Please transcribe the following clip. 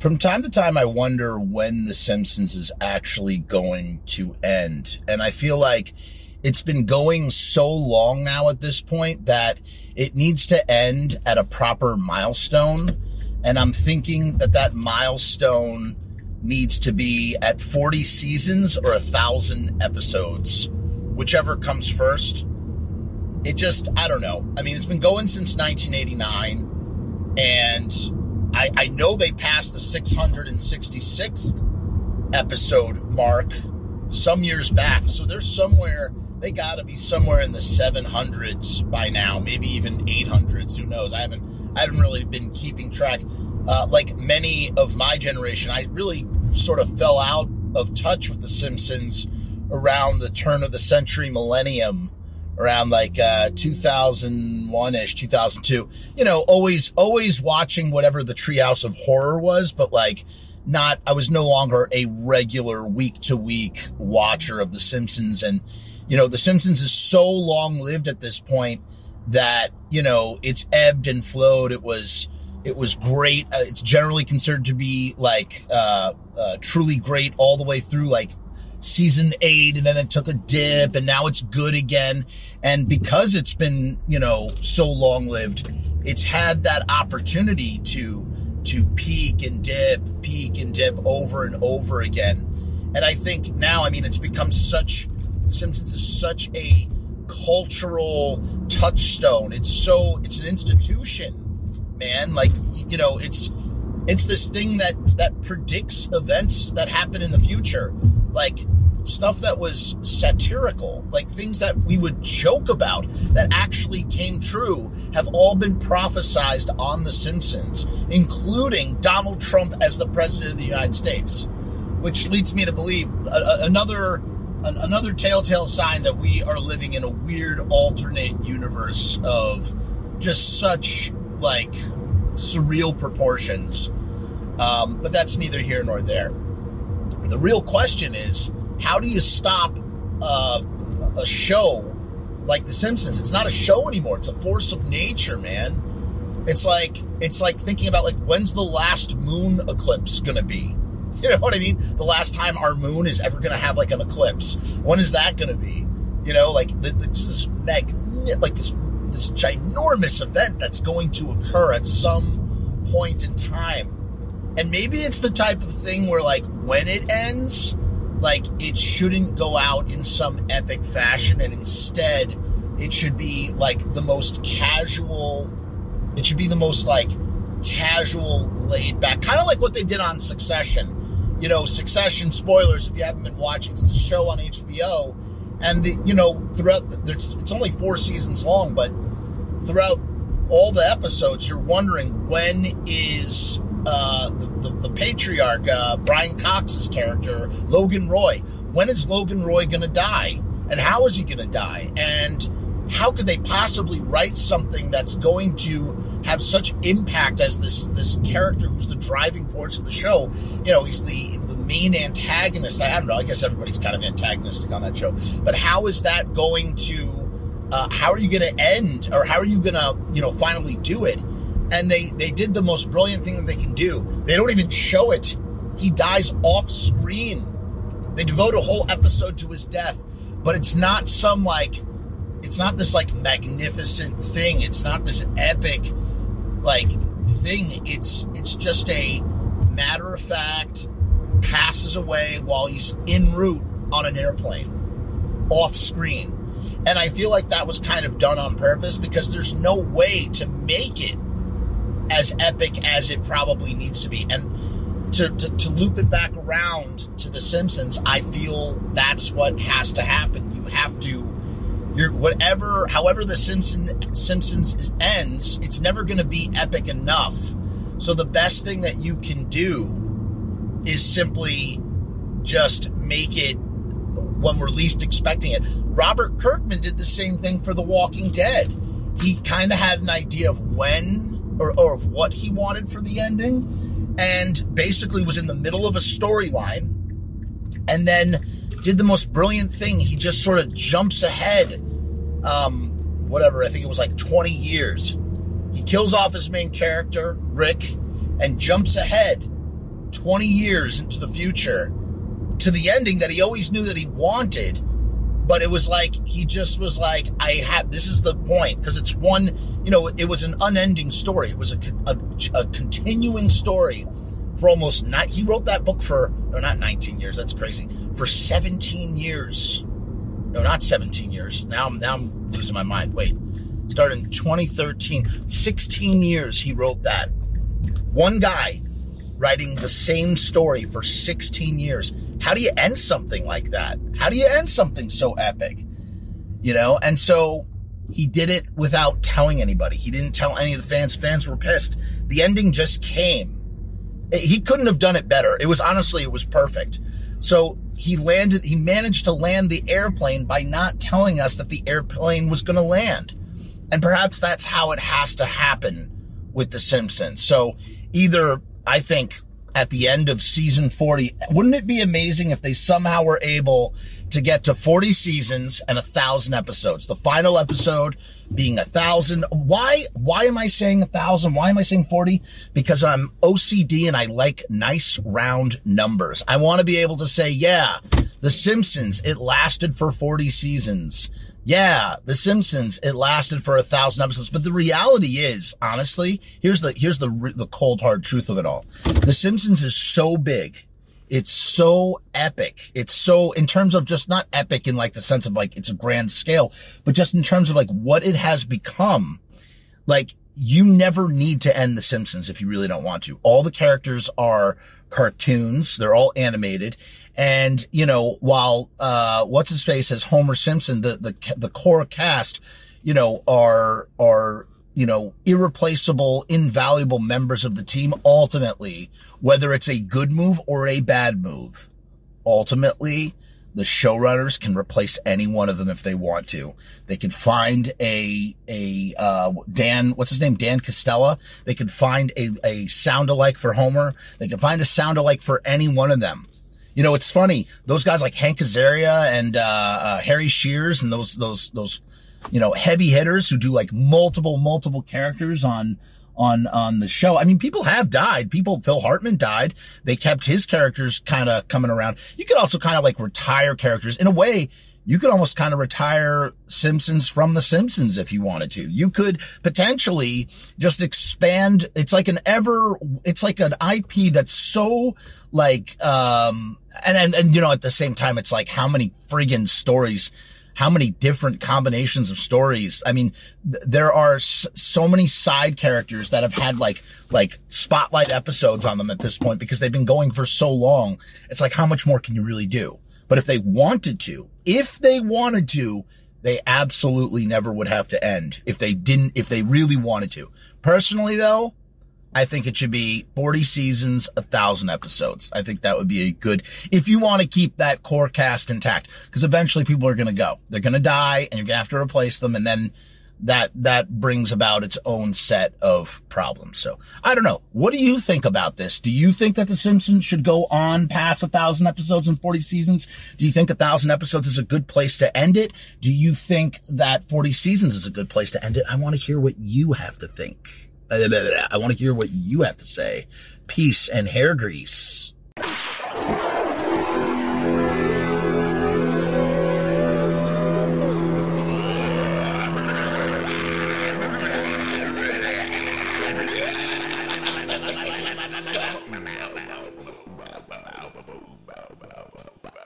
From time to time, I wonder when The Simpsons is actually going to end. And I feel like it's been going so long now at this point that it needs to end at a proper milestone. And I'm thinking that that milestone needs to be at 40 seasons or a thousand episodes, whichever comes first. It just, I don't know. I mean, it's been going since 1989, and I, I know they passed the 666th episode mark some years back. So they're somewhere, they got to be somewhere in the 700s by now, maybe even 800s. Who knows? I haven't, I haven't really been keeping track. Uh, like many of my generation, I really sort of fell out of touch with The Simpsons around the turn of the century millennium around like uh 2001ish 2002 you know always always watching whatever the treehouse of horror was but like not i was no longer a regular week to week watcher of the simpsons. And you know the simpsons is so long lived at this point that you know it's ebbed and flowed. It was it was great. Uh, it's generally considered to be like uh, uh truly great all the way through like season eight and then it took a dip and now it's good again. And because it's been, you know, so long lived, it's had that opportunity to, to peak and dip, peak and dip over and over again. And I think now, I mean, it's become such, Simpsons is such a cultural touchstone. It's so, it's an institution, man. Like, you know, it's, it's this thing that, that predicts events that happen in the future. Like stuff that was satirical, like things that we would joke about that actually came true, have all been prophesized on The Simpsons, including Donald Trump as the president of the United States, which leads me to believe another another telltale sign that we are living in a weird alternate universe of just such like surreal proportions. Um, but that's neither here nor there. The real question is how do you stop uh, a show like The Simpsons? It's not a show anymore. It's a force of nature, man. It's like it's like thinking about like when's the last moon eclipse gonna be? You know what I mean? The last time our moon is ever gonna have like an eclipse. When is that gonna be? You know, like the, the, just this magnet, like this this ginormous event that's going to occur at some point in time. And maybe it's the type of thing where like when it ends, like it shouldn't go out in some epic fashion and instead it should be like the most casual it should be the most like casual laid back. Kind of like what they did on succession. You know succession spoilers if you haven't been watching it's the show on hbo and the you know throughout it's only four seasons long but throughout all the episodes you're wondering when is uh, the, the, the, patriarch, uh, Brian Cox's character, Logan Roy. When is Logan Roy going to die? And how is he going to die? And how could they possibly write something that's going to have such impact as this this character who's the driving force of the show? You know, he's the the main antagonist. I don't know. I guess everybody's kind of antagonistic on that show. But how is that going to? Uh, how are you going to end, or how are you going to, you know, finally do it? and they they did the most brilliant thing that they can do. They don't even show it. He dies off screen. They devote a whole episode to his death, but it's not some like it's not this like magnificent thing. It's not this epic like thing. It's it's just a matter of fact passes away while he's en route on an airplane off screen. And I feel like that was kind of done on purpose because there's no way to make it as epic as it probably needs to be. And to, to, to loop it back around to The Simpsons, I feel that's what has to happen. You have to whatever however the Simpson Simpsons ends, it's never going to be epic enough. So the best thing that you can do is simply just make it when we're least expecting it. Robert Kirkman did the same thing for The Walking Dead. He kind of had an idea of when or, or of what he wanted for the ending, and basically was in the middle of a storyline, and then did the most brilliant thing. He just sort of jumps ahead, um, whatever. I think it was like 20 years, He kills off his main character, Rick, and jumps ahead 20 years into the future to the ending that he always knew that he wanted. But it was like, he just was like, I have, this is the point. Cause it's one, you know, it was an unending story. It was a, a, a continuing story for almost not, he wrote that book for, no, not 19 years. That's crazy. For 17 years. No, not 17 years. Now I'm, now I'm losing my mind. Wait, started in 2013. 16 years he wrote that. One guy writing the same story for 16 years. How do you end something like that? How do you end something so epic? You know, and so he did it without telling anybody. He didn't tell any of the fans. Fans were pissed. The ending just came. He couldn't have done it better. It was honestly, it was perfect. So he landed, he managed to land the airplane by not telling us that the airplane was going to land. And perhaps that's how it has to happen with The Simpsons. So either I think at the end of season 40, wouldn't it be amazing if they somehow were able to get to 40 seasons and a thousand episodes? The final episode being a thousand. Why, why am I saying a thousand? Why am I saying 40? Because I'm OCD and I like nice round numbers. I want to be able to say, yeah, The Simpsons, it lasted for 40 seasons. Yeah, The Simpsons, it lasted for a thousand episodes. But the reality is, honestly, here's the, here's the, the cold hard truth of it all. The Simpsons is so big it's so epic. It's so, in terms of just not epic in like the sense of like it's a grand scale, but just in terms of like what it has become. Like you never need to end The Simpsons if you really don't want to. All the characters are cartoons. They're all animated. And, you know, while, uh, what's his face as Homer Simpson, the, the, the core cast, you know, are, are you know, irreplaceable, invaluable members of the team ultimately, whether it's a good move or a bad move. Ultimately, the showrunners can replace any one of them if they want to. They can find a, a, uh, Dan, what's his name? Dan Costella. They can find a, a sound alike for Homer. They can find a sound alike for any one of them. You know, it's funny. Those guys like Hank Azaria and, uh, uh, Harry Shearer and those, those, those you know, heavy hitters who do like multiple, multiple characters on, on, on the show. I mean, people have died. People, Phil Hartman died. They kept his characters kind of coming around. You could also kind of like retire characters in a way. You could almost kind of retire Simpsons from the Simpsons if you wanted to. You could potentially just expand. It's like an ever, it's like an IP that's so like, um, and, and, and, you know, at the same time, it's like how many friggin' stories how many different combinations of stories. I mean, th- there are s- so many side characters that have had like, like spotlight episodes on them at this point because they've been going for so long. It's like, how much more can you really do? But if they wanted to, if they wanted to, they absolutely never would have to end if they didn't, if they really wanted to. Personally though, I think it should be 40 seasons, a thousand episodes. I think that would be a good, if you want to keep that core cast intact, because eventually people are going to go. They're going to die and you're going to have to replace them. And then that, that brings about its own set of problems. So I don't know. What do you think about this? Do you think that The Simpsons should go on past a thousand episodes and 40 seasons? Do you think a thousand episodes is a good place to end it? Do you think that 40 seasons is a good place to end it? I want to hear what you have to think. I want to hear what you have to say. Peace and hair grease.